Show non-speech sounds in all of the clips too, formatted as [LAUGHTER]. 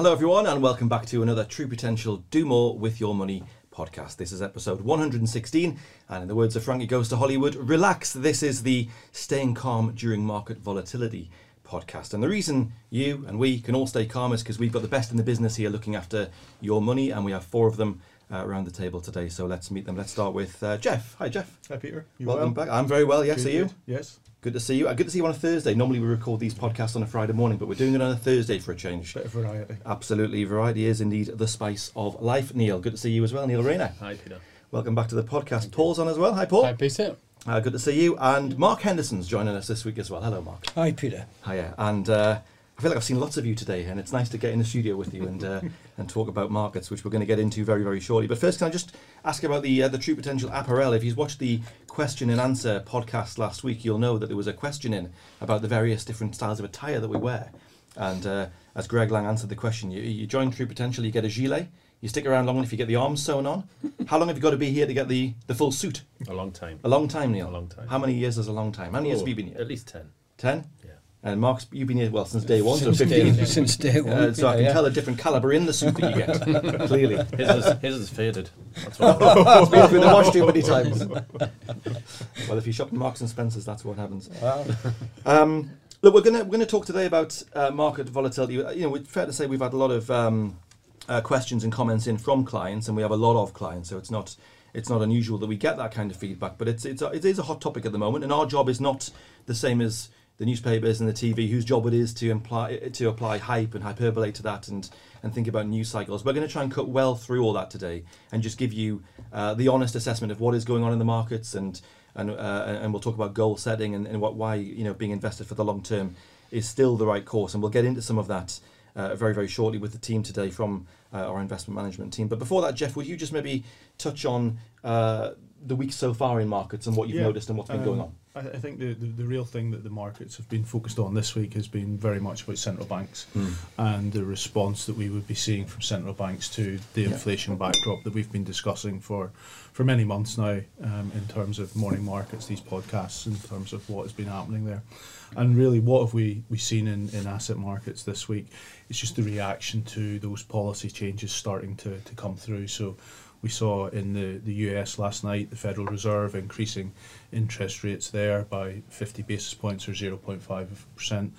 Hello, everyone, and welcome back to another True Potential Do More with Your Money podcast. This is episode 116, and in the words of Frankie Goes to Hollywood, relax. This is the Staying Calm During Market Volatility podcast. And the reason you and we can all stay calm is because we've got the best in the business here looking after your money, and we have four of them uh, around the table today. So let's meet them. Let's start with uh, Jeff. Hi, Jeff. Hi, Peter. You Welcome well? back. I'm very well. Yes, Good, are you? Yes. Good to see you. Uh, good to see you on a Thursday. Normally we record these podcasts on a Friday morning, but we're doing it on a Thursday for a change. Bit of variety. Absolutely, variety is indeed the spice of life. Neil, good to see you as well. Neil Rayner, Hi, Peter. welcome back to the podcast. Paul's on as well. Hi, Paul. Hi, Peter. Uh, good to see you. And Mark Henderson's joining us this week as well. Hello, Mark. Hi, Peter. Hiya. And uh, I feel like I've seen lots of you today, and it's nice to get in the studio with you and uh, [LAUGHS] and talk about markets, which we're going to get into very very shortly. But first, can I just ask about the uh, the True Potential apparel? If you've watched the question and answer podcast last week, you'll know that there was a question in about the various different styles of attire that we wear. And uh, as Greg Lang answered the question, you, you join True Potential, you get a gilet. You stick around long enough, you get the arms sewn on. How long have you got to be here to get the, the full suit? A long time. A long time, Neil. A long time. How many years is a long time? How many years have you been here? At least 10. 10? And Mark's, you've been here well since day one, Since so day, fifteen. since day one. Uh, so I can yeah. tell a different calibre in the suit that you get. [LAUGHS] Clearly, His is, his is faded. That's what [LAUGHS] it's been through the wash too many times. [LAUGHS] well, if you shop at Marks and Spencers, that's what happens. Um, look, we're gonna we're gonna talk today about uh, market volatility. You know, it's fair to say we've had a lot of um, uh, questions and comments in from clients, and we have a lot of clients, so it's not it's not unusual that we get that kind of feedback. But it's it's a, it is a hot topic at the moment, and our job is not the same as the newspapers and the TV, whose job it is to imply to apply hype and hyperbole to that, and and think about news cycles. We're going to try and cut well through all that today, and just give you uh, the honest assessment of what is going on in the markets, and and uh, and we'll talk about goal setting and, and what why you know being invested for the long term is still the right course, and we'll get into some of that uh, very very shortly with the team today from uh, our investment management team. But before that, Jeff, would you just maybe touch on uh, the week so far in markets and what you've Yeah, noticed and what's been going um, on? I, I think the, the, the real thing that the markets have been focused on this week has been very much about central banks and the response that we would be seeing from central banks to the Yeah. inflation backdrop that we've been discussing for, for many months now um, in terms of morning markets, these podcasts, in terms of what has been happening there. And really, what have we, we seen in, in asset markets this week? It's just the reaction to those policy changes starting to, to come through. So we saw in the, the US last night the Federal Reserve increasing interest rates there by 50 basis points or 0.5%.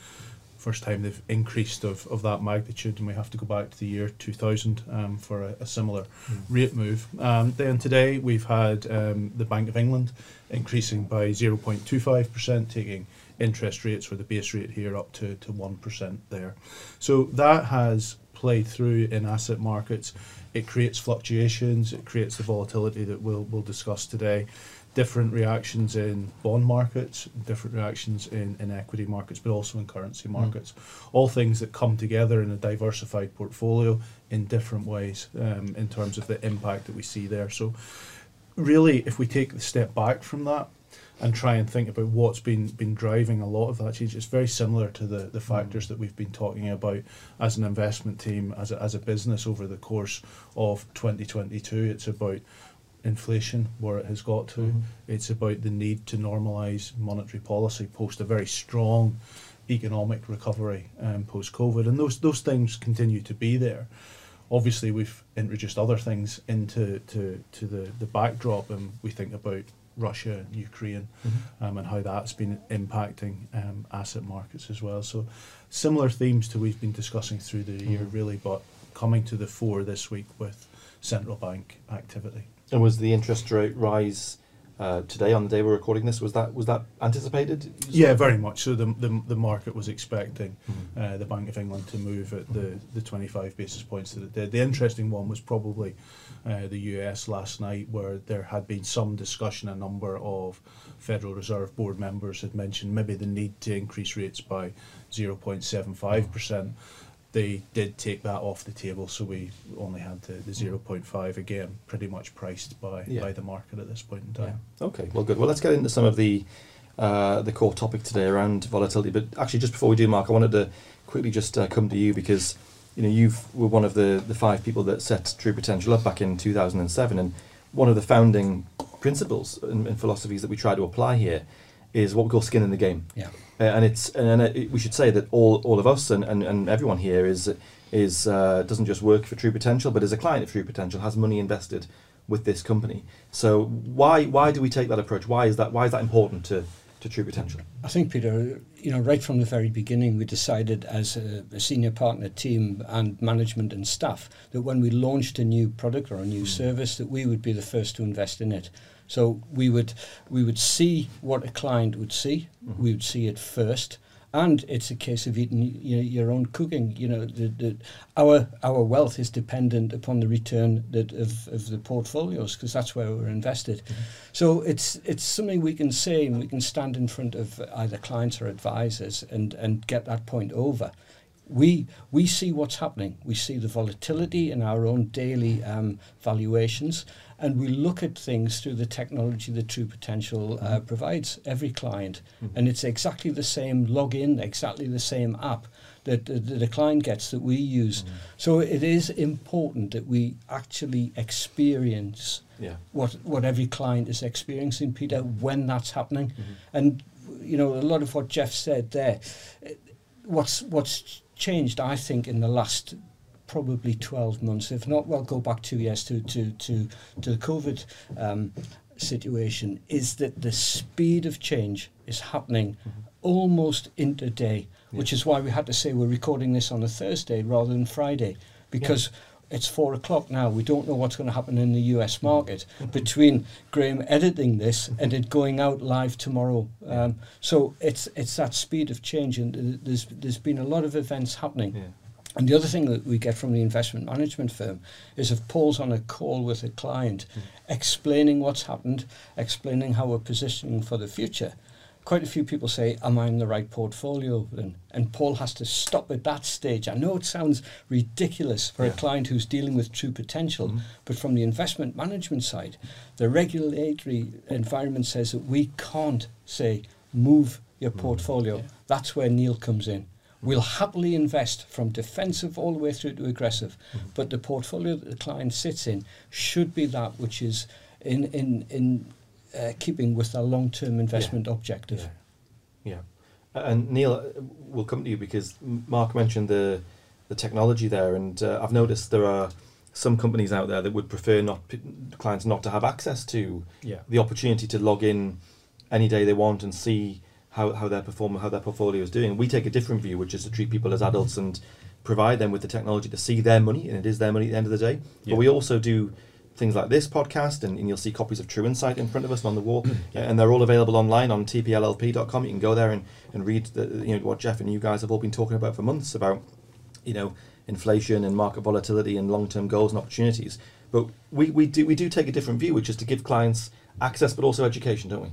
First time they've increased of, of that magnitude, and we have to go back to the year 2000 um, for a, a similar rate move. Um, then today we've had um, the Bank of England increasing by 0.25%, taking interest rates or the base rate here up to, to 1% there. So that has played through in asset markets. It creates fluctuations, it creates the volatility that we'll, we'll discuss today. Different reactions in bond markets, different reactions in, in equity markets, but also in currency markets. All things that come together in a diversified portfolio in different ways um, in terms of the impact that we see there. So, really, if we take the step back from that, and try and think about what's been been driving a lot of that change. It's very similar to the, the factors that we've been talking about as an investment team, as a, as a business over the course of 2022. It's about inflation, where it has got to. It's about the need to normalise monetary policy post a very strong economic recovery um, post COVID, and those those things continue to be there. Obviously, we've introduced other things into to, to the, the backdrop, and we think about Russia and Ukraine um, and how that's been impacting um, asset markets as well. So, similar themes to we've been discussing through the year, really, but coming to the fore this week with central bank activity. And was the interest rate rise uh, today on the day we're recording this? Was that was that anticipated? Yeah, very much. So the the, the market was expecting uh, the Bank of England to move at the, the 25 basis points that it did. The interesting one was probably uh, the US last night, where there had been some discussion. A number of Federal Reserve Board members had mentioned maybe the need to increase rates by 0.75 percent. They did take that off the table, so we only had the, the 0.5 again, pretty much priced by, Yeah. by the market at this point in time. Okay, well, good. Well, let's get into some of the uh, the core topic today around volatility. But actually, just before we do, Mark, I wanted to quickly just uh, come to you because you know you were one of the the five people that set True Potential up back in 2007, and one of the founding principles and, and philosophies that we try to apply here is what we call skin in the game. Yeah. Uh, and it's and, and it, we should say that all all of us and, and, and everyone here is is uh, doesn't just work for True Potential, but is a client of True Potential, has money invested with this company. So why why do we take that approach? Why is that why is that important to to True Potential? I think Peter, you know, right from the very beginning, we decided as a, a senior partner team and management and staff that when we launched a new product or a new mm. service, that we would be the first to invest in it. So we would we would see what a client would see. Mm-hmm. We would see it first and it's a case of eating you know, your own cooking. You know, the, the, our our wealth is dependent upon the return that of, of the portfolios because that's where we're invested. Mm-hmm. So it's it's something we can say and we can stand in front of either clients or advisors and and get that point over. We we see what's happening. We see the volatility in our own daily um, valuations, and we look at things through the technology that True Potential uh, mm-hmm. provides every client. Mm-hmm. And it's exactly the same login, exactly the same app that, that the client gets that we use. Mm-hmm. So it is important that we actually experience yeah. what, what every client is experiencing, Peter, when that's happening. Mm-hmm. And, you know, a lot of what Jeff said there, what's, what's changed, I think, in the last probably 12 months, if not, well, go back two years to, to, to, to the COVID um, situation, is that the speed of change is happening mm-hmm. almost intraday, yeah. which is why we had to say we're recording this on a Thursday rather than Friday, because yeah. it's four o'clock now. We don't know what's going to happen in the US mm-hmm. market mm-hmm. between Graham editing this mm-hmm. and it going out live tomorrow. Um, so it's it's that speed of change, and there's there's been a lot of events happening. Yeah. And the other thing that we get from the investment management firm is if Paul's on a call with a client, mm. explaining what's happened, explaining how we're positioning for the future, quite a few people say, Am I in the right portfolio? And, and Paul has to stop at that stage. I know it sounds ridiculous for yeah. a client who's dealing with true potential, mm. but from the investment management side, the regulatory environment says that we can't say, Move your mm. portfolio. Yeah. That's where Neil comes in will happily invest from defensive all the way through to aggressive. Mm-hmm. But the portfolio that the client sits in should be that which is in in in uh, keeping with our long term investment yeah. objective. Yeah. yeah. And Neil, uh, we'll come to you because Mark mentioned the the technology there, and uh, I've noticed there are some companies out there that would prefer not clients not to have access to yeah. the opportunity to log in any day they want and see how, how they're performing, how their portfolio is doing. We take a different view, which is to treat people as adults and provide them with the technology to see their money, and it is their money at the end of the day. Yeah. But we also do things like this podcast, and, and, you'll see copies of True Insight in front of us on the wall, [CLEARS THROAT] yeah. and they're all available online on tpllp.com. You can go there and, and read the, you know what Jeff and you guys have all been talking about for months about, you know, inflation and market volatility and long-term goals and opportunities. But we, we do we do take a different view, which is to give clients access but also education, don't we?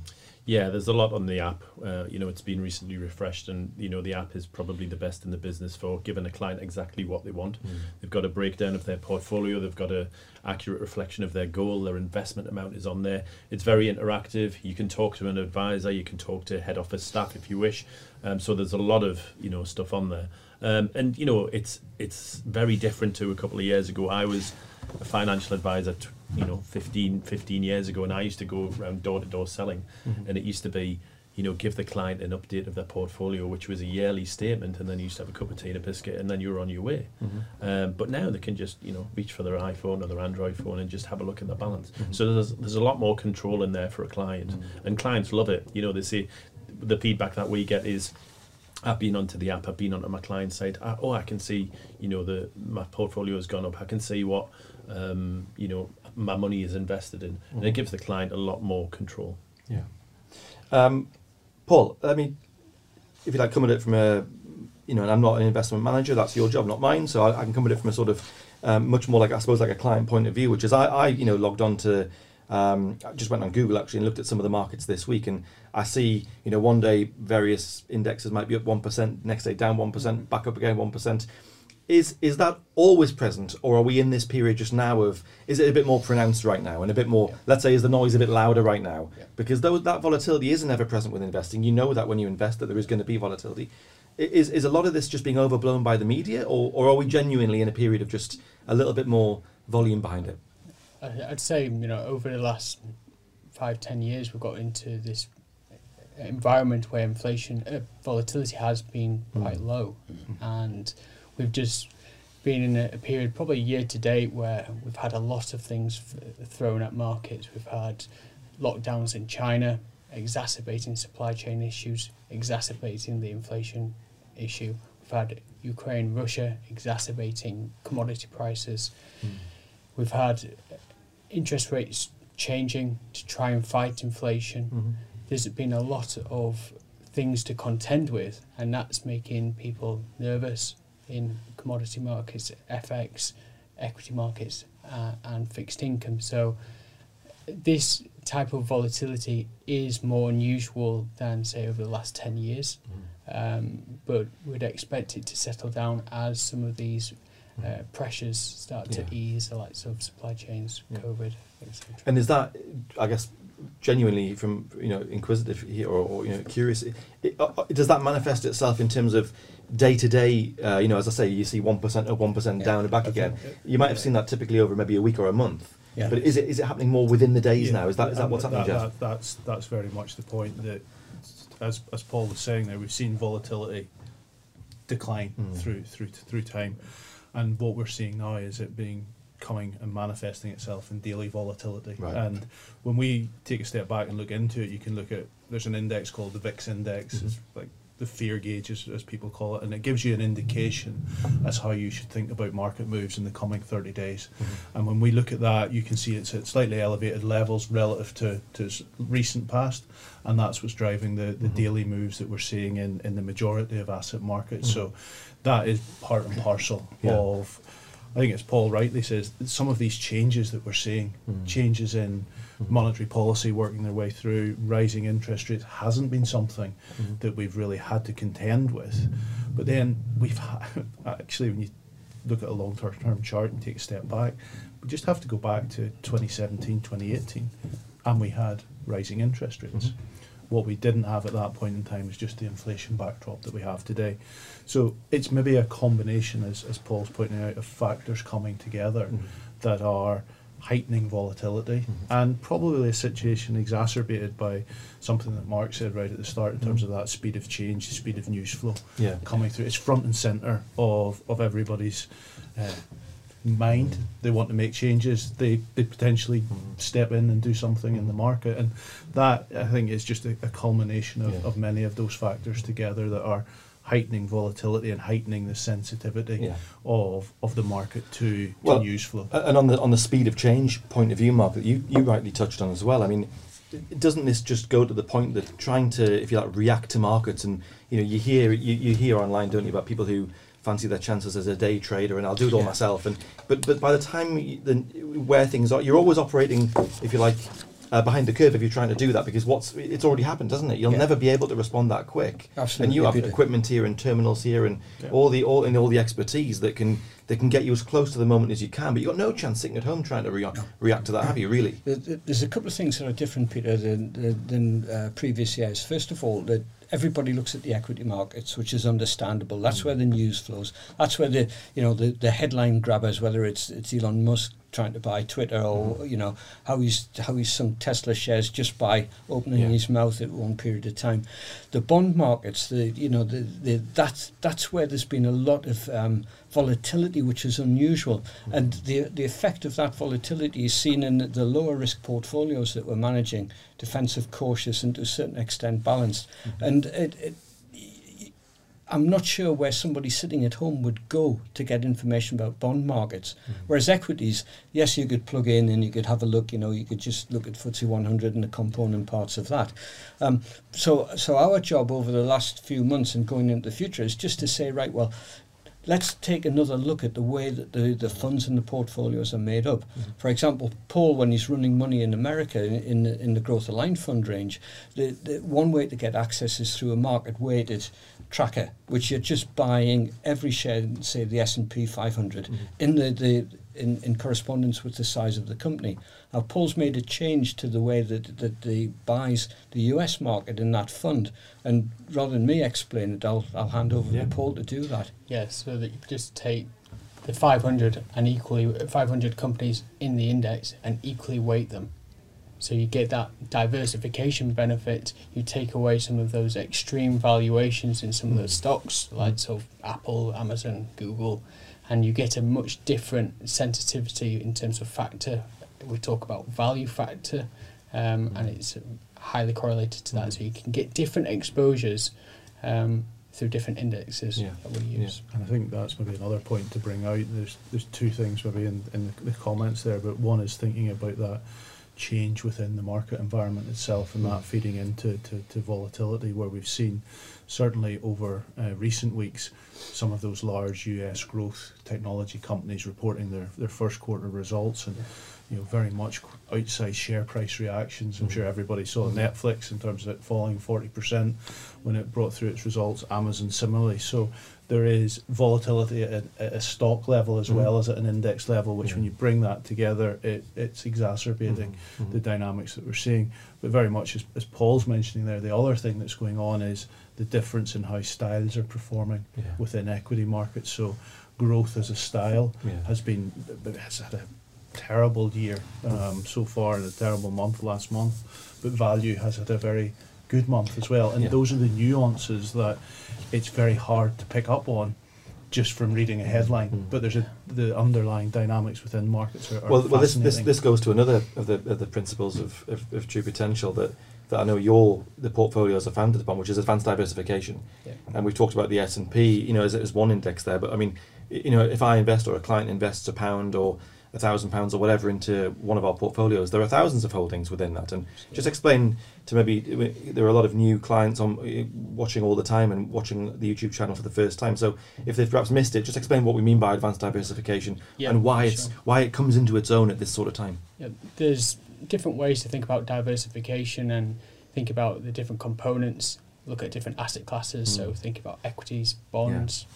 Yeah, there's a lot on the app. Uh, you know, it's been recently refreshed, and you know the app is probably the best in the business for giving a client exactly what they want. Mm. They've got a breakdown of their portfolio. They've got a accurate reflection of their goal. Their investment amount is on there. It's very interactive. You can talk to an advisor. You can talk to head office staff if you wish. Um, so there's a lot of you know stuff on there. Um, and you know it's it's very different to a couple of years ago. I was a financial advisor t- you know 15, 15 years ago and I used to go around door to door selling mm-hmm. and it used to be you know give the client an update of their portfolio which was a yearly statement and then you used to have a cup of tea and a biscuit and then you were on your way mm-hmm. um, but now they can just you know reach for their iPhone or their Android phone and just have a look at the balance mm-hmm. so there's there's a lot more control in there for a client mm-hmm. and clients love it you know they say the feedback that we get is I've been onto the app. I've been onto my client side. I, oh, I can see, you know, the my portfolio has gone up. I can see what, um, you know, my money is invested in, mm-hmm. and it mm-hmm. gives the client a lot more control. Yeah. Um, Paul, I mean, if you like, come at it from a, you know, and I'm not an investment manager. That's your job, not mine. So I, I can come at it from a sort of um, much more like I suppose like a client point of view, which is I, I you know, logged on to. Um, I just went on Google actually and looked at some of the markets this week, and I see, you know, one day various indexes might be up one percent, next day down one percent, mm-hmm. back up again one percent is is that always present or are we in this period just now of is it a bit more pronounced right now and a bit more yeah. let's say is the noise a bit louder right now yeah. because though that volatility isn't ever present with investing you know that when you invest that there is going to be volatility is is a lot of this just being overblown by the media or, or are we genuinely in a period of just a little bit more volume behind it i'd say you know over the last five ten years we've got into this environment where inflation uh, volatility has been quite mm. low mm-hmm. and we've just been in a, a period, probably year to date, where we've had a lot of things f- thrown at markets. We've had lockdowns in China, exacerbating supply chain issues, exacerbating the inflation issue. We've had Ukraine, Russia exacerbating commodity prices. Mm. We've had interest rates changing to try and fight inflation. There's been a lot of things to contend with, and that's making people nervous in commodity markets, FX, equity markets, uh, and fixed income. So, this type of volatility is more unusual than, say, over the last 10 years. Um, but we'd expect it to settle down as some of these uh, pressures start to ease, the likes of supply chains, Yeah. COVID, etc. And is that, I guess, genuinely from you know inquisitive here or, or you know curious? It, uh, uh, does that manifest itself in terms of day to day? You know, as I say, you see one percent up, one percent Yeah. down and back again. You might have seen that typically over maybe a week or a month. Yeah. But is it is it happening more within the days now? Is that is that what's happening, Jeff? that- that's that's very much the point that, as as Paul was saying there, we've seen volatility decline Mm. through through through time, and what we're seeing now is it being coming and manifesting itself in daily volatility. Right. And when we take a step back and look into it, you can look at there's an index called the VIX index. Mhm. It's like the fear gauge, as, as people call it, and it gives you an indication as how you should think about market moves in the coming 30 days. And when we look at that, you can see it's at slightly elevated levels relative to, to recent past, and that's what's driving the, the Mhm. daily moves that we're seeing in, in the majority of asset markets. So that is part and parcel Yeah. of, I think it's Paul rightly says, that some of these changes that we're seeing, Mm. changes in monetary policy working their way through, rising interest rates hasn't been something Mhm. that we've really had to contend with. But then we've ha- [LAUGHS] actually, when you look at a long term chart and take a step back, we just have to go back to 2017, 2018, and we had rising interest rates. Mhm. What we didn't have at that point in time was just the inflation backdrop that we have today. So it's maybe a combination, as, as Paul's pointing out, of factors coming together Mhm. that are heightening volatility Mhm. and probably a situation exacerbated by something that Mark said right at the start in terms Mhm. of that speed of change, the speed of news flow Yeah. coming through. It's front and centre of, of everybody's uh, mind. They want to make changes. They, they potentially Mhm. step in and do something in the market. And that, I think, is just a, a culmination of, Yeah. of many of those factors together that are heightening volatility and heightening the sensitivity Yeah. of, of the market to, to Well, news flow. And on the on the speed of change point of view, Mark, that you, you rightly touched on as well. I mean, doesn't this just go to the point that trying to, if you like, react to markets, and you know, you hear you, you hear online, don't you, about people who fancy their chances as a day trader, and I'll do it all Yeah. myself. And but but by the time you, the, where things are, you're always operating, if you like. Uh, behind the curve, if you're trying to do that, because what's it's already happened, doesn't it? You'll Yeah. never be able to respond that quick. Absolutely, And you have Peter. equipment here and terminals here and Yeah. all the all and all the expertise that can that can get you as close to the moment as you can. But you've got no chance sitting at home trying to rea- react to that, have you? Really? There- there- There's a couple of things that are different, Peter, than, than, than uh, previous years. First of all, that everybody looks at the equity markets, which is understandable. That's where the news flows. That's where the you know the, the headline grabbers, whether it's it's Elon Musk trying to buy Twitter or mm-hmm. you know how he's how he's sunk Tesla shares just by opening Yeah. his mouth at one period of time. The bond markets, the you know the, the that's that's where there's been a lot of um, volatility, which is unusual, mm-hmm. and the the effect of that volatility is seen in the lower risk portfolios that we're managing, defensive, cautious, and to a certain extent balanced, mm-hmm. and it. it I'm not sure where somebody sitting at home would go to get information about bond markets. Whereas equities, yes, you could plug in and you could have a look. You know, you could just look at FTSE 100 and the component parts of that. Um, so, so our job over the last few months and going into the future is just to say, right, well, let's take another look at the way that the, the funds and the portfolios are made up. For example, Paul, when he's running money in America in, in, the, in the growth aligned fund range, the, the one way to get access is through a market weighted tracker, which you're just buying every share, in, say the S and P 500, mm-hmm. in the, the in, in correspondence with the size of the company. Now, Paul's made a change to the way that that the buys the US market in that fund, and rather than me explain it, I'll I'll hand over Yeah. to Paul to do that. Yeah, so that you just take the 500 and equally 500 companies in the index and equally weight them. So you get that diversification benefit. You take away some of those extreme valuations in some of those stocks, like so Apple, Amazon, Google, and you get a much different sensitivity in terms of factor. We talk about value factor, um, and it's highly correlated to that. So you can get different exposures um, through different indexes Yeah. that we use. And I think that's maybe another point to bring out. There's there's two things maybe in, in the, the comments there, but one is thinking about that change within the market environment itself and that feeding into to, to volatility where we've seen certainly over uh, recent weeks some of those large US growth technology companies reporting their, their first quarter results and you know very much outside share price reactions. I'm mm. sure everybody saw Netflix in terms of it falling 40% when it brought through its results, Amazon similarly. So there is volatility at, at a stock level as mm. well as at an index level, which when you bring that together, it, it's exacerbating mm-hmm. Mm-hmm. the dynamics that we're seeing. But very much as, as Paul's mentioning there, the other thing that's going on is the difference in how styles are performing Yeah. within equity markets. So growth as a style Yeah. has been has had a terrible year um, so far and a terrible month last month, but value has had a very good month as well. And Yeah. those are the nuances that it's very hard to pick up on just from reading a headline. Mm. But there's a, the underlying dynamics within markets are, are well, well, this, this this goes to another of the of the principles of, of, of true potential that, that I know your the portfolios are founded upon, which is advanced diversification. Yeah. And we've talked about the S and P, you know, as, as one index there. But I mean, you know, if I invest or a client invests a pound or a thousand pounds or whatever into one of our portfolios, there are thousands of holdings within that. And just explain to maybe there are a lot of new clients on uh, watching all the time and watching the YouTube channel for the first time. So if they've perhaps missed it, just explain what we mean by advanced diversification Yeah, and why it's sure. why it comes into its own at this sort of time. Yeah, there's different ways to think about diversification and think about the different components. Look at different asset classes. So Mm. think about equities, bonds,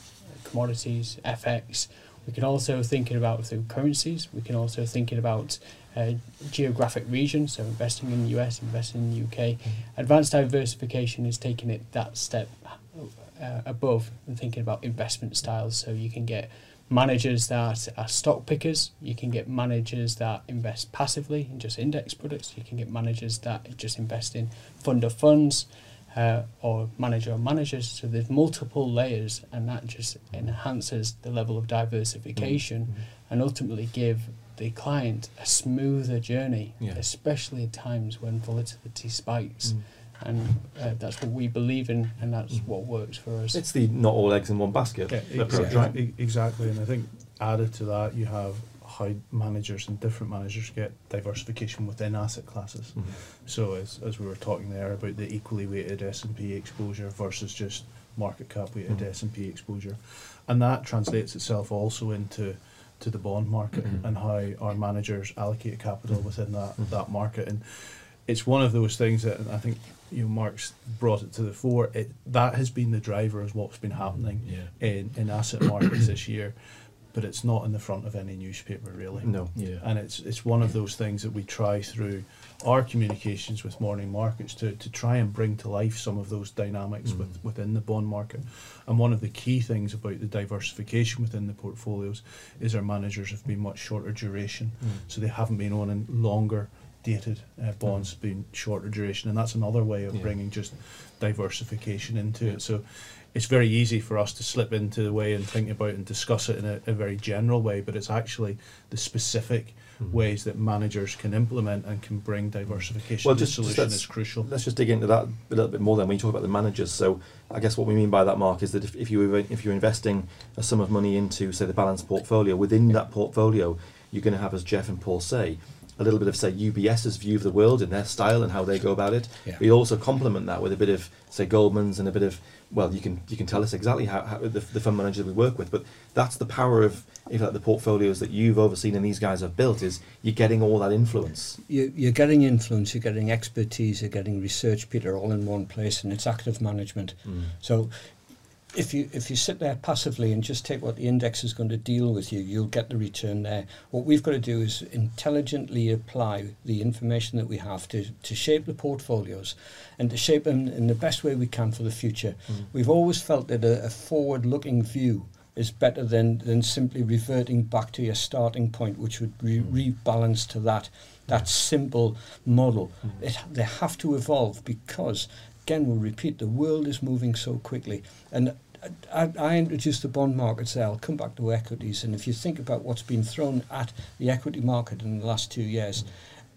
commodities, FX. We can also thinking about through currencies. We can also thinking about uh, geographic regions. So investing in the US, investing in the UK. Advanced diversification is taking it that step uh, above and thinking about investment styles. So you can get managers that are stock pickers. You can get managers that invest passively in just index products. You can get managers that just invest in fund of funds uh, or manager or managers. So there's multiple layers, and that just enhances the level of diversification and ultimately give the client a smoother journey, Yeah. especially at times when volatility spikes. Mm. And uh, that's what we believe in, and that's what works for us. It's the not all eggs in one basket Yeah, approach, exactly, right? exactly. And I think added to that, you have how managers and different managers get diversification within asset classes. Mhm. So as, as we were talking there about the equally weighted S and P exposure versus just market cap weighted Mhm. S and P exposure, and that translates itself also into to the bond market Mhm. and how our managers allocate capital Mhm. within that Mhm. that market. And it's one of those things that I think you know Mark's brought it to the fore. It that has been the driver of what's been happening Yeah. in, in asset markets this year, but it's not in the front of any newspaper really. No. Yeah. And it's it's one of those things that we try through our communications with morning markets to, to try and bring to life some of those dynamics Mm. with, within the bond market. And one of the key things about the diversification within the portfolios is our managers have been much shorter duration. Mm. So they haven't been on owning longer dated uh, bonds, being shorter duration. And that's another way of Yeah. bringing just diversification into it. So it's very easy for us to slip into the way and think about and discuss it in a, a very general way, but it's actually the specific Mhm. ways that managers can implement and can bring diversification Well, just- solution is crucial. Let's just dig into that a little bit more then when you talk about the managers. So I guess what we mean by that, Mark, is that if, if you if you're investing a sum of money into say the balanced portfolio, within that portfolio, you're going to have, as Jeff and Paul say, a little bit of say UBS's view of the world and their style and how they go about it. Yeah. You also complement that with a bit of say Goldman's and a bit of well, you can you can tell us exactly how, how the, the fund manager we work with, but that's the power of if like the portfolios that you've overseen and these guys have built is you're getting all that influence. You, you're getting influence, you're getting expertise, you're getting research, Peter, all in one place, and it's active management. Mm. So if you if you sit there passively and just take what the index is going to deal with you, you'll get the return there. What we've got to do is intelligently apply the information that we have to, to shape the portfolios and to shape them in the best way we can for the future. Hmm. We've always felt that a, a forward-looking view is better than, than simply reverting back to your starting point, which would re- hmm. rebalance to that that simple model. Hmm. It, they have to evolve because, again, we'll repeat, the world is moving so quickly. And I, I introduced the bond markets there. I'll come back to equities. And if you think about what's been thrown at the equity market in the last two years,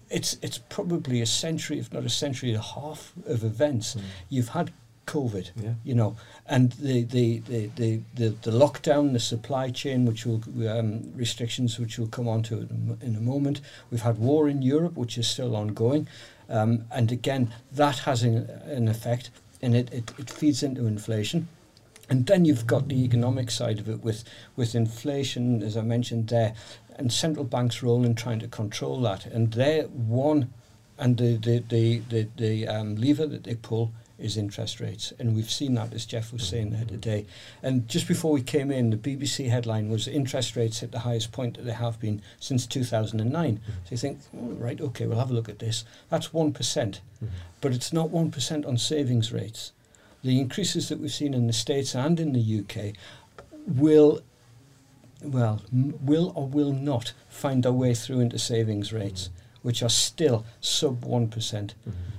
it's it's probably a century, if not a century and a half of events. You've had COVID, Yeah. you know, and the the, the, the, the, the lockdown, the supply chain, which will um, restrictions, which we'll come on to in a moment. We've had war in Europe, which is still ongoing, um, and again that has an, an effect, and it, it, it feeds into inflation. And then you've got the economic side of it with, with inflation, as I mentioned there, and central banks' role in trying to control that. And they're one, and the, the, the, the, the um, lever that they pull is interest rates. And we've seen that, as Jeff was saying there today. And just before we came in, the BBC headline was interest rates at the highest point that they have been since 2009. Mm-hmm. So you think, oh, right, okay, we'll have a look at this. That's 1%. Mm-hmm. But it's not 1% on savings rates the increases that we've seen in the States and in the UK will, well, m- will or will not find their way through into savings rates, mm-hmm. which are still sub 1%.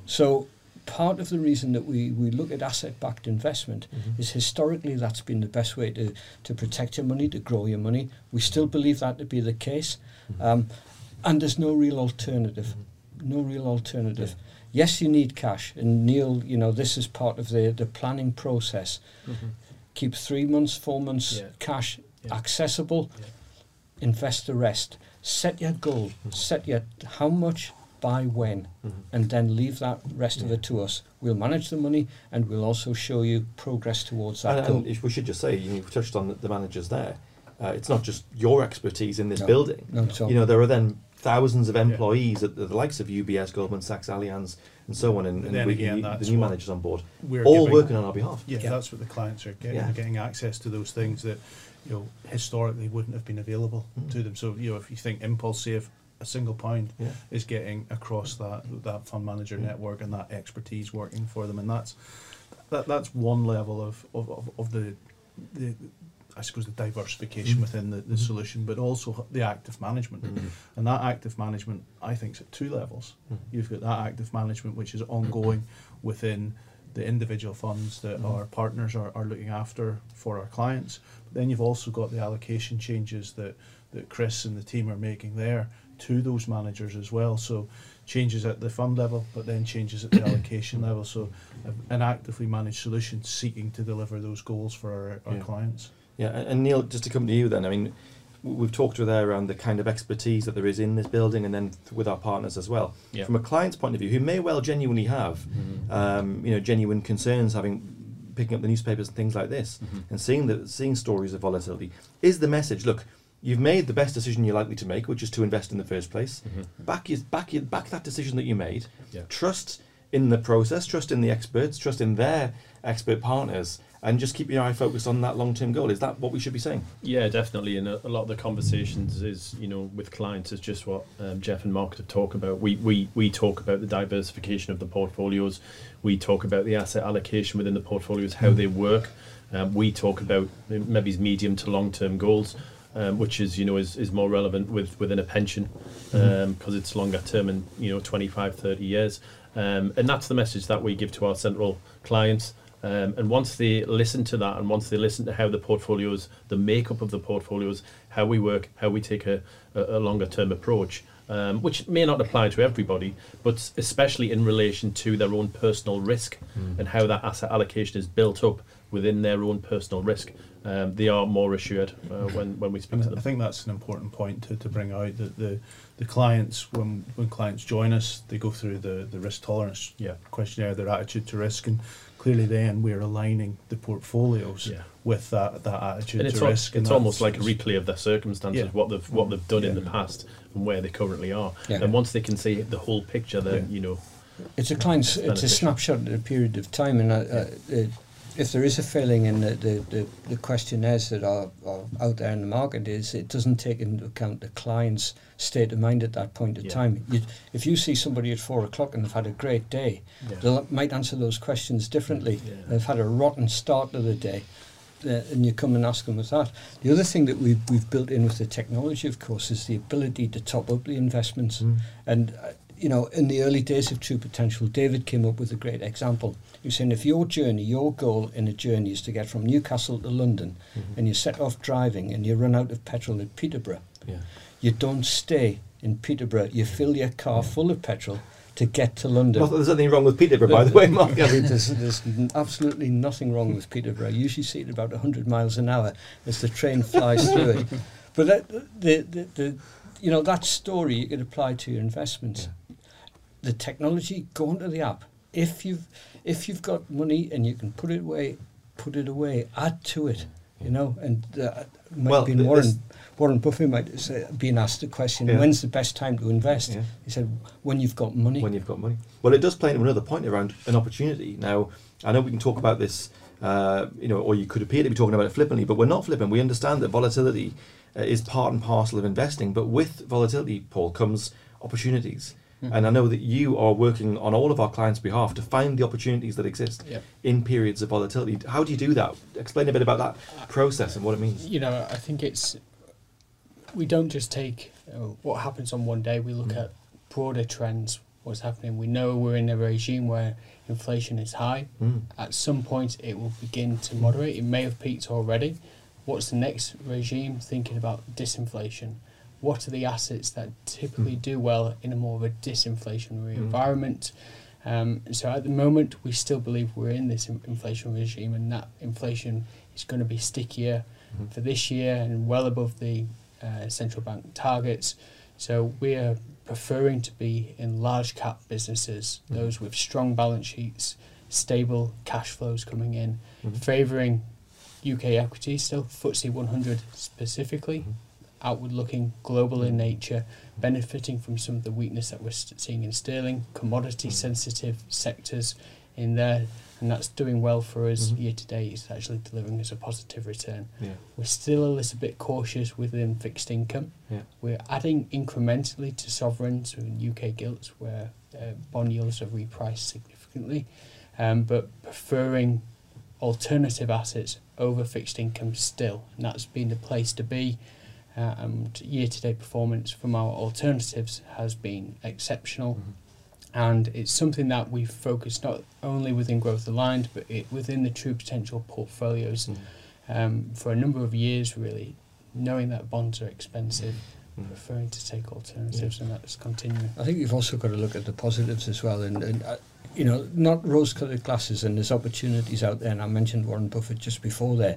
So part of the reason that we, we look at asset-backed investment mm-hmm. is historically that's been the best way to, to protect your money, to grow your money. We still believe that to be the case. Mm-hmm. Um, and there's no real alternative. Mm-hmm. No real alternative. Yes, you need cash. And Neil, you know, this is part of the, the planning process. Keep three months, four months Yeah. cash Yeah. accessible, Yeah. invest the rest. Set your goal. Set your how much by when, Mhm. and then leave that rest of it to us. We'll manage the money, and we'll also show you progress towards that And, goal. and if we should just say, you touched on the, the managers there. Uh, it's not just your expertise in this No. building. No, You know, there are then thousands of employees at the, the likes of UBS, Goldman Sachs, Allianz, and so on, and, But and then we, again, the- the new managers on board, We're all giving- working on our behalf. Yeah, Yeah. that's what the clients are getting. Yeah. They're getting access to those things that you know historically wouldn't have been available Mm. to them. So you know, if you think Impulse Save, a single pound Yeah. is getting across that that fund manager Yeah. network and that expertise working for them, and that's that that's one level of of, of, of the the I suppose the diversification Mm. within the, the solution, but also the active management. Mm. And that active management, I think, is at two levels. Mm. You've got that active management, which is ongoing within the individual funds that Mhm. our partners are, are looking after for our clients. But then you've also got the allocation changes that, that Chris and the team are making there to those managers as well. So changes at the fund level, but then changes at the allocation level. So an actively managed solution seeking to deliver those goals for our, our Yeah. clients. Yeah, and, Neil, just to come to you then, I mean, we've talked there around the kind of expertise that there is in this building and then th- with our partners as well. Yeah. From a client's point of view, who may well genuinely have, Mhm. um, you know, genuine concerns having picking up the newspapers and things like this Mhm. and seeing the seeing stories of volatility, is the message, look, you've made the best decision you're likely to make, which is to invest in the first place. Mhm. Back back back that decision that you made. Yeah. Trust in the process, trust in the experts, trust in their expert partners, and just keep your eye focused on that long term goal. Is that what we should be saying? Yeah, definitely. And a, a lot of the conversations is, you know, with clients is just what um, Jeff and Mark have talked about. We, we we talk about the diversification of the portfolios. We talk about the asset allocation within the portfolios, how they work. Um, we talk about maybe medium to long term goals, um, which is you know is, is more relevant with within a pension because it's longer term and you know 25, 30 years. Um, and that's the message that we give to our central clients. Um, and once they listen to that, and once they listen to how the portfolios, the makeup of the portfolios, how we work, how we take a, a, a longer term approach, um, which may not apply to everybody, but especially in relation to their own personal risk and how that asset allocation is built up within their own personal risk, um, they are more assured uh, when, when we speak And to I think that's an important point to, to bring out that the, the clients, when, when clients join us, they go through the, the risk tolerance Yeah. questionnaire, their attitude to risk, and clearly then we're aligning the portfolios Yeah. with that, that attitude and to al- risk. and it's almost like a replay of their circumstances, Yeah. what they've what they've done in the past and where they currently are. Yeah. And once they can see the whole picture, then Yeah. you know, It's a client's, It's it's a snapshot at a period of time, and uh, uh, uh, if there is a failing in the, the, the, the questionnaires that are, are out there in the market, is it doesn't take into account the client's state of mind at that point of Yeah. time. You, if you see somebody at four o'clock and they've had a great day, Yeah. they might answer those questions differently. Yeah. They've had a rotten start to the day. Uh, and you come and ask them with that. The other thing that we've, we've built in with the technology, of course, is the ability to top up the investments. And uh, you know, in the early days of True Potential, David came up with a great example. He was saying if your journey, your goal in a journey is to get from Newcastle to London, Mhm. and you set off driving and you run out of petrol at Peterborough, Yeah. you don't stay in Peterborough. You fill your car full of petrol to get to London. That there's nothing wrong with Peterborough, by the way, Mark. I [LAUGHS] mean, there's, there's absolutely nothing wrong with Peterborough. You usually see it about 100 miles an hour as the train flies [LAUGHS] through it. But that, the, the, the, you know, that story you could apply to your investments. The technology, go onto the app. If you've, if you've got money and you can put it away, put it away. Add to it, you know. And uh, might Well, be Warren, Warren Buffett might say, being asked the question, Yeah. when's the best time to invest? Yeah. He said, when you've got money. when you've got money. Well, it does play into another point around an opportunity. Now, I know we can talk about this, uh, you know, or you could appear to be talking about it flippantly, but we're not flippant. We understand that volatility uh, is part and parcel of investing, but with volatility, Paul, comes opportunities. And I know that you are working on all of our clients' behalf to find the opportunities that exist in periods of volatility. How do you do that? Explain a bit about that process and what it means. you know, I think it's we don't just take uh, what happens on one day. We look Mm. at broader trends, what's happening. We know we're in a regime where inflation is high. Mm. At some point, it will begin to moderate. It may have peaked already. What's the next regime thinking about disinflation? What are the assets that typically Mm. do well in a more of a disinflationary Mm. environment? Um, so at the moment, we still believe we're in this inflation regime, and that inflation is going to be stickier Mhm. for this year and well above the uh, central bank targets. So we are preferring to be in large cap businesses, Mhm. those with strong balance sheets, stable cash flows coming in, Mhm. favouring UK equities still, FTSE 100 specifically, Mhm. Outward looking, global in Mhm. nature, benefiting from some of the weakness that we're seeing in sterling, commodity Mhm. sensitive sectors in there, and that's doing well for us Mhm. year to date. It's actually delivering us a positive return. Yeah. We're still a little bit cautious within fixed income. Yeah. We're adding incrementally to sovereigns and UK gilts where uh, bond yields have repriced significantly, um, but preferring alternative assets over fixed income still, and that's been the place to be. Uh, and year-to-date performance from our alternatives has been exceptional, Mhm. and it's something that we've focused not only within growth aligned, but it, within the true potential portfolios Mm. um, for a number of years, really, knowing that bonds are expensive, Mm. preferring to take alternatives, and that's continuing. I think you've also got to look at the positives as well, and, and uh, you know, not rose-colored glasses. And there's opportunities out there. And I mentioned Warren Buffett just before there.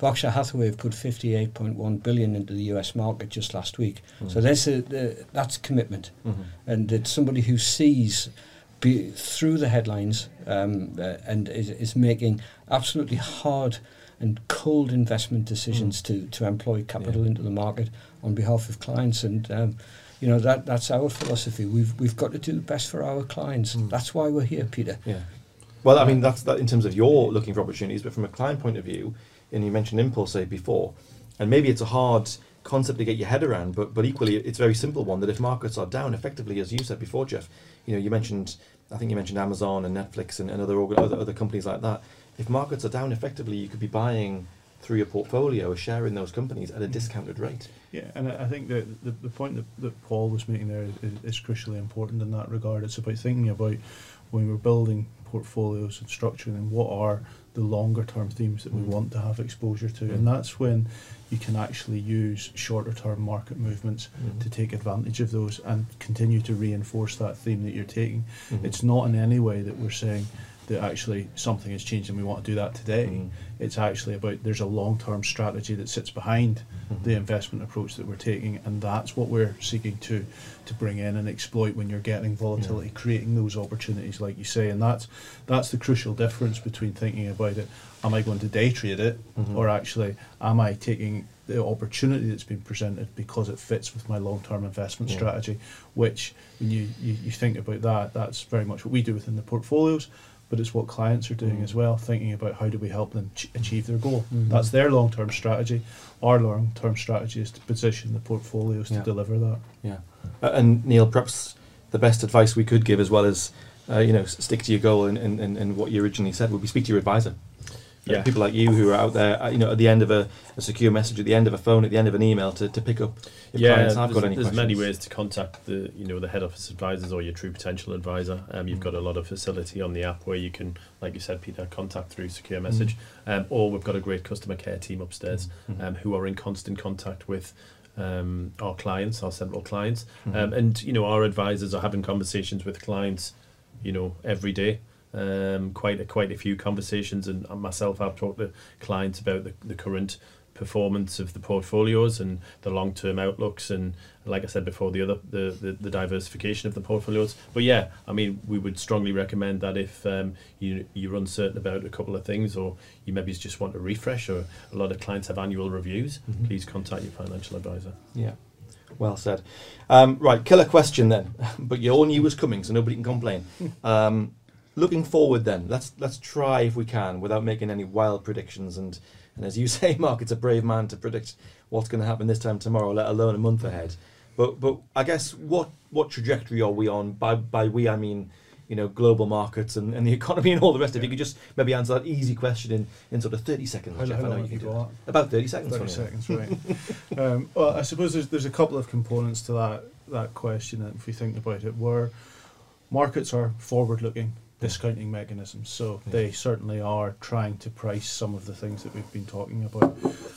Berkshire Hathaway have put 58.1 billion into the U.S. market just last week. So Mm. there's a, the, that's commitment, Mhm. and it's somebody who sees be, through the headlines um, uh, and is, is making absolutely hard and cold investment decisions to, to employ capital Yeah. into the market on behalf of clients. And um, you know that that's our philosophy. We've we've got to do the best for our clients. Mm. That's why we're here, Peter. Yeah. Well, I mean, that's that in terms of your looking for opportunities, but from a client point of view, and you mentioned Impulse Save before, and maybe it's a hard concept to get your head around, but but equally it's a very simple one that if markets are down, effectively, as you said before, Jeff, you know, you mentioned, I think you mentioned Amazon and Netflix and, and other, other other companies like that. If markets are down, effectively, you could be buying through your portfolio a share in those companies at a mm-hmm. discounted rate. Yeah, and I I think that the, the point that, that Paul was making there is, is crucially important in that regard. It's about thinking about when we're building portfolios and structuring them, what are the longer term themes that we Mm. want to have exposure to, Mm. and that's when you can actually use shorter term market movements Mhm. to take advantage of those and continue to reinforce that theme that you're taking. Mhm. It's not in any way that we're saying that actually something has changed and we want to do that today. Mhm. It's actually about there's a long term strategy that sits behind Mhm. the investment approach that we're taking, and that's what we're seeking to to bring in and exploit when you're getting volatility, creating those opportunities, like you say, and that's that's the crucial difference between thinking about it. Am I going to day trade it, Mhm. or actually am I taking the opportunity that's been presented because it fits with my long term investment Yeah. strategy? Which, when you, you you think about that, that's very much what we do within the portfolios. But it's what clients are doing Mm. as well, thinking about how do we help them ch- achieve their goal. Mhm. That's their long term strategy. Our long term strategy is to position the portfolios Yeah. to deliver that. Yeah, uh, and Neil, perhaps the best advice we could give, as well as uh, you know, stick to your goal and, and, and, and what you originally said, would be speak to your advisor. Yeah. people like you who are out there, uh, you know, at the end of a, a secure message, at the end of a phone, at the end of an email, to, to pick up if yeah, clients have there's, got any there's many ways to contact the you know the head office advisors or your true potential advisor. Um, you've Mm. got a lot of facility on the app where you can, like you said, Peter, contact through Mm. secure message. Um, or we've got a great customer care team upstairs Mhm. um, who are in constant contact with um, our clients, our central clients, Mhm. um, and you know our advisors are having conversations with clients, you know, every day. Um, quite a, quite a few conversations, and myself, I've talked to clients about the, the current performance of the portfolios and the long term outlooks, and like I said before, the other the, the, the diversification of the portfolios. But yeah, I mean, we would strongly recommend that if um, you you're uncertain about a couple of things, or you maybe just want a refresh, or a lot of clients have annual reviews, Mhm. please contact your financial advisor. Yeah, well said. Um, right, killer question then, [LAUGHS] but you all knew was coming, so nobody can complain. [LAUGHS] Um, looking forward then, let's let's try if we can without making any wild predictions. And and as you [LAUGHS] say, Mark, it's a brave man to predict what's going to happen this time tomorrow, let alone a month ahead. But but I guess what what trajectory are we on? By by we I mean you know global markets and, and the [LAUGHS] economy and all the rest. If you could just maybe answer that easy question in, in sort of thirty seconds, How, Jeff, how I know you can do it. got? About thirty seconds. 30 seconds, right. [LAUGHS] um, well, I suppose there's, there's a couple of components to that, that question, and if we think about it, where markets are forward looking discounting mechanisms, so Yeah. they certainly are trying to price some of the things that we've been talking about.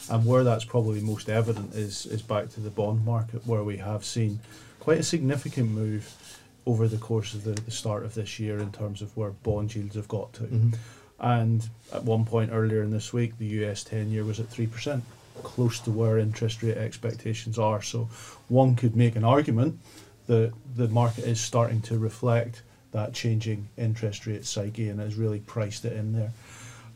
And where that's probably most evident is, is back to the bond market, where we have seen quite a significant move over the course of the, the start of this year in terms of where bond yields have got to. Mhm. And at one point earlier in this week, the US 10 year was at 3%, close to where interest rate expectations are. So one could make an argument that the market is starting to reflect that changing interest rate psyche and has really priced it in there.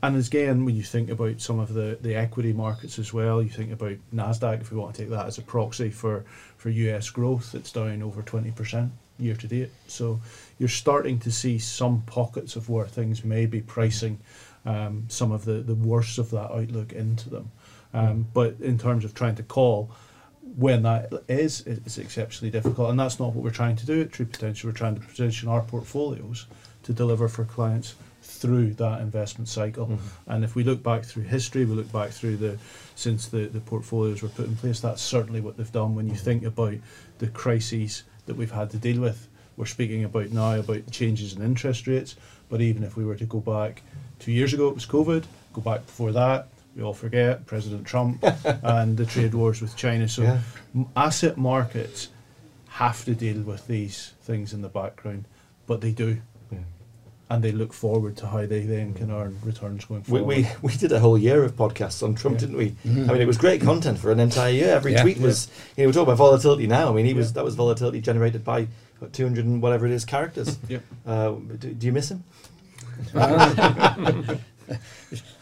And again, when you think about some of the, the equity markets as well, you think about NASDAQ, if we want to take that as a proxy for, for US growth, it's down over 20% year to date. So you're starting to see some pockets of where things may be pricing um, some of the, the worst of that outlook into them. Um, but in terms of trying to call when that is, it's exceptionally difficult. And that's not what we're trying to do at True Potential. We're trying to position our portfolios to deliver for clients through that investment cycle. Mhm. And if we look back through history, we look back through the since the, the portfolios were put in place, that's certainly what they've done. When you think about the crises that we've had to deal with, we're speaking about now about changes in interest rates. But even if we were to go back two years ago, it was COVID. Go back before that, we all forget President Trump [LAUGHS] and the trade wars with China. So Yeah. asset markets have to deal with these things in the background, but they do Yeah. and they look forward to how they then can earn returns going forward. we we did a whole year of podcasts on Trump, Yeah. didn't we? Mhm. I mean, it was great content for an entire year. Every Yeah. tweet was, you know, we talk about volatility now. I mean, he was that was volatility generated by 200 and whatever it is characters. [LAUGHS] Yep. Uh, do, do you miss him? [LAUGHS]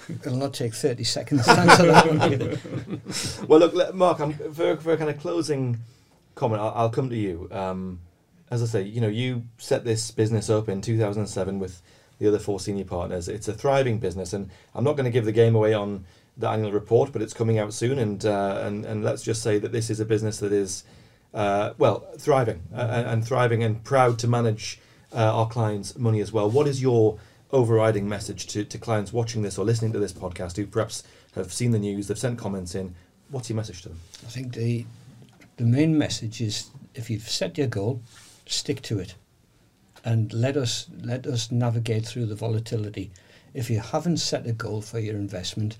It'll not take 30 seconds. [LAUGHS] [LAUGHS] Well, look, Mark, I'm, for for a kind of closing comment, I'll, I'll come to you. Um, as I say, you know, you set this business up in 2007 with the other four senior partners. It's a thriving business, and I'm not going to give the game away on the annual report, but it's coming out soon, and uh, and and let's just say that this is a business that is, uh, well, thriving uh, and, and thriving and proud to manage uh, our clients' money as well. What is your overriding message to, to clients watching this or listening to this podcast who perhaps have seen the news, they've sent comments in? What's your message to them? I think the the main message is if you've set your goal, stick to it, and let us let us navigate through the volatility. If you haven't set a goal for your investment,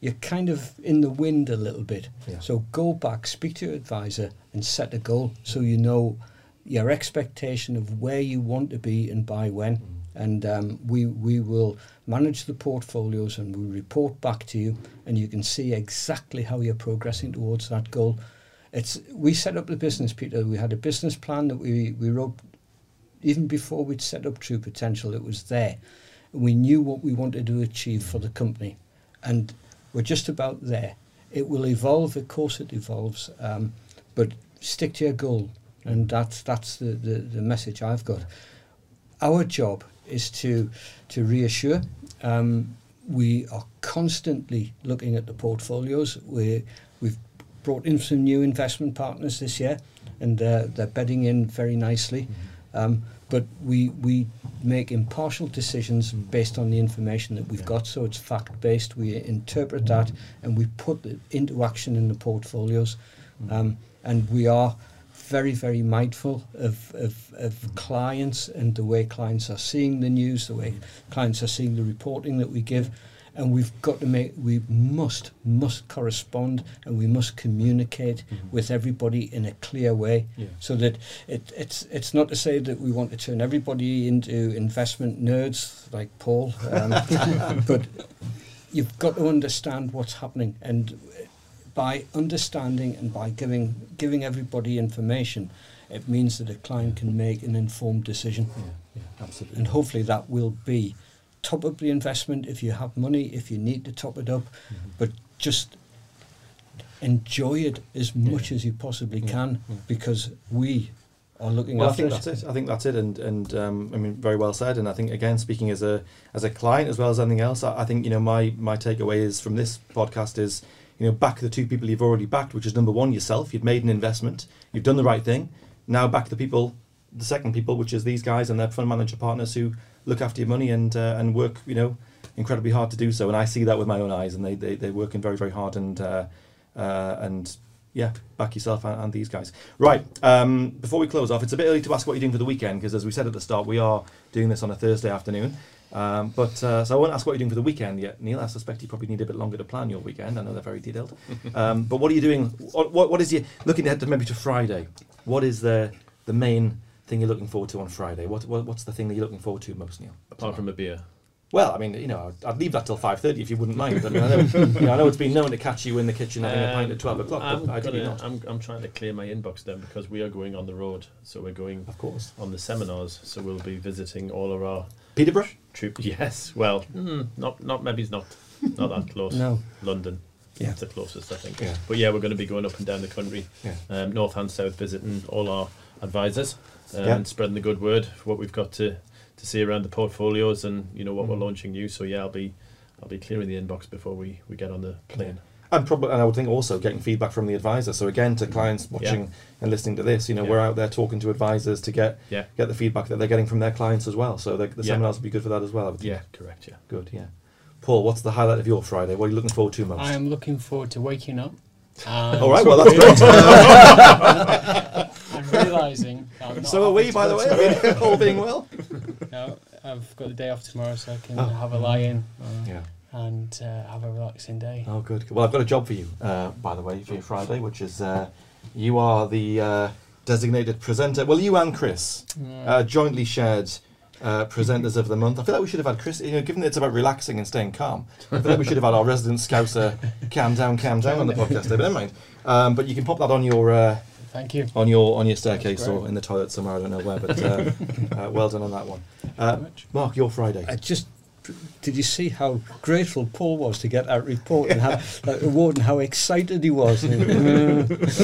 you're kind of in the wind a little bit. Yeah. So go back, speak to your advisor, and set a goal so you know your expectation of where you want to be and by when. Mm. And um, we we will manage the portfolios and we report back to you, and you can see exactly how you're progressing towards that goal. It's we set up the business, Peter. We had a business plan that we we wrote even before we'd set up True Potential. It was there. We knew what we wanted to achieve for the company, and we're just about there. It will evolve, of course, it evolves, um, but stick to your goal, and that's that's the, the, the message I've got. Our job is to to reassure. Um, we are constantly looking at the portfolios. We we've brought in some new investment partners this year, and uh, they're bedding in very nicely. Um, but we we make impartial decisions based on the information that we've Yeah. got. So it's fact based. We interpret that and we put it into action in the portfolios. Um, and we are very, very mindful of, of, of clients and the way clients are seeing the news, the way clients are seeing the reporting that we give. And we've got to make, we must, must correspond and we must communicate Mhm. with everybody in a clear way Yeah. so that it, it's, it's not to say that we want to turn everybody into investment nerds like Paul, um, [LAUGHS] but you've got to understand what's happening. And by understanding and by giving, giving everybody information, it means that a client can make an informed decision. Yeah, yeah, absolutely. And hopefully that will be top up the investment if you have money, if you need to top it up, Mhm. but just enjoy it as much Yeah. as you possibly can because we are looking Well, I think it. that's it. I think that's it, and and um, I mean, very well said. And I think again, speaking as a as a client as well as anything else, I, I think you know my my takeaway is from this podcast is you know back the two people you've already backed, which is number one yourself. You've made an investment. You've done the right thing. Now back the people, the second people, which is these guys and their fund manager partners who look after your money and uh, and work you know incredibly hard to do so. And I see that with my own eyes, and they they they're working very very hard and uh, uh, and yeah, back yourself and, and these guys. Right. Um, before we close off, it's a bit early to ask what you're doing for the weekend because, as we said at the start, we are doing this on a Thursday afternoon. Um, but uh, so I won't ask what you're doing for the weekend yet, Neil. I suspect you probably need a bit longer to plan your weekend. I know they're very detailed. [LAUGHS] Um, but what are you doing? What, what, what is you looking ahead to maybe to Friday? What is the the main thing you're looking forward to on Friday? What, what what's the thing that you're looking forward to most, Neil? Apart from a beer. Well, I mean, you know, I'd, I'd leave that till five thirty if you wouldn't mind. I mean, I know, [LAUGHS] you know, I know it's been known to catch you in the kitchen having a pint at twelve Um, o'clock, I'm, but gonna- not. I'm, I'm trying to clear my inbox then because we are going on the road. So we're going Of course. on the seminars. So we'll be visiting all of our Peterborough. troop. Yes, well, mm, not not maybe it's not not that [LAUGHS] close. No. London. Yeah. It's the closest, I think. Yeah. But yeah, we're going to be going up and down the country, Yeah. um, north and south, visiting all our advisors um, Yeah. and spreading the good word for what we've got to, to see around the portfolios and you know what we're Mhm. launching new. So yeah, I'll be I'll be clearing the inbox before we, we get on the plane. And probably, and I would think also getting feedback from the advisor. So again, to mm. clients watching and listening to this, you know, Yeah. we're out there talking to advisors to get Yeah. get the feedback that they're getting from their clients as well. So the, the Yeah. seminars would be good for that as well. I would think. Yeah, correct. Yeah. Good. Yeah. Paul, what's the highlight of your Friday? What are you looking forward to most? I am looking forward to waking up. And [LAUGHS] um, All right. Well, that's [LAUGHS] great. and realising I'm so are we, by the way. to I mean, all being well. [LAUGHS] No, I've got the day off tomorrow, so I can Oh. have a lie in Yeah. And uh, have a relaxing day. Oh, good. Well, I've got a job for you, uh, by the way, for your Friday, which is uh, you are the uh, designated presenter. Well, you and Chris uh, jointly shared uh, presenters of the month. I feel like we should have had Chris, you know, given that it's about relaxing and staying calm, I feel like we should have had our resident scouser calm down, calm down on the podcast today, but never mind. Um, but you can pop that on your uh, Thank you. on your on your staircase or in the toilet somewhere. I don't know where, but uh, [LAUGHS] uh, well done on that one. Uh, very much. Mark, your Friday. I just did you see how grateful Paul was to get that report and how [LAUGHS] that award and how excited he was? [LAUGHS]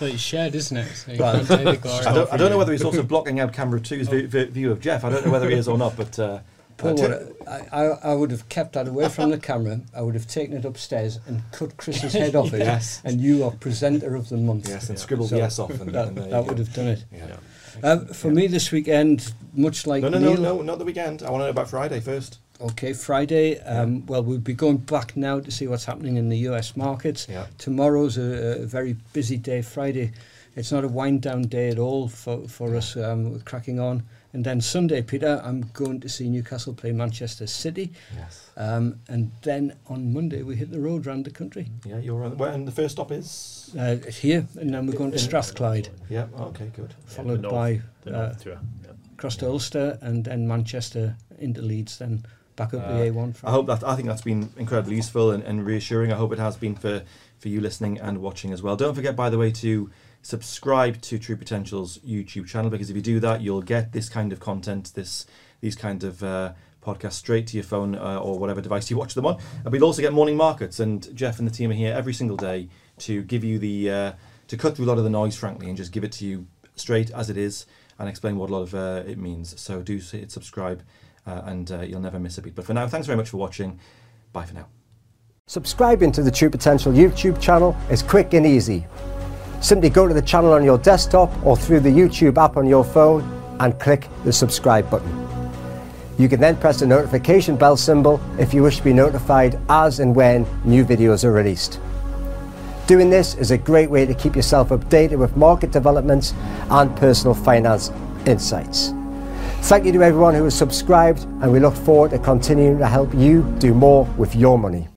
Well, it's shared, isn't it? So you Well, can't take the [LAUGHS] glory. I don't, I don't know whether he's also blocking out camera two's vi- vi- view of Jeff. I don't know whether he is or not, but uh, Paul, uh, would, I, I, I would have kept that away from the camera. I would have taken it upstairs and cut Chris's head off it. Yes. And you are presenter of the month. yes, and Yeah. scribble So the S off, and, That, and that would have done it. Yeah. Yeah. Um, for me this weekend, much like No, no, no, Neil, no, not the weekend. I want to know about Friday first. Okay, Friday. Um, Well, we'll be going back now to see what's happening in the US markets. Yeah. Tomorrow's a, a very busy day. Friday, it's not a wind down day at all for, for us um, with cracking on. And then Sunday, Peter, I'm going to see Newcastle play Manchester City. Yes. Um, and then on Monday, we hit the road around the country. Yeah, you're on. Where, and the first stop is. Uh, here, and then we're going to Strathclyde, Yeah. Okay. Good. followed the north- by The uh, North Tour. Yeah. across to Ulster, and then Manchester into Leeds, then back up Uh, the A1. I hope that I think that's been incredibly useful and, and reassuring. I hope it has been for for you listening and watching as well. Don't forget, by the way, to subscribe to True Potential's YouTube channel because if you do that, you'll get this kind of content, this these kind of uh, podcasts straight to your phone uh, or whatever device you watch them on. And we'll also get morning markets, and Jeff and the team are here every single day to give you the uh, to cut through a lot of the noise, frankly, and just give it to you straight as it is and explain what a lot of uh, it means. So do hit subscribe, uh, and uh, you'll never miss a beat. But for now, thanks very much for watching. Bye for now. Subscribing to the True Potential YouTube channel is quick and easy. Simply go to the channel on your desktop or through the YouTube app on your phone and click the subscribe button. You can then press the notification bell symbol if you wish to be notified as and when new videos are released. Doing this is a great way to keep yourself updated with market developments and personal finance insights. Thank you to everyone who has subscribed, and we look forward to continuing to help you do more with your money.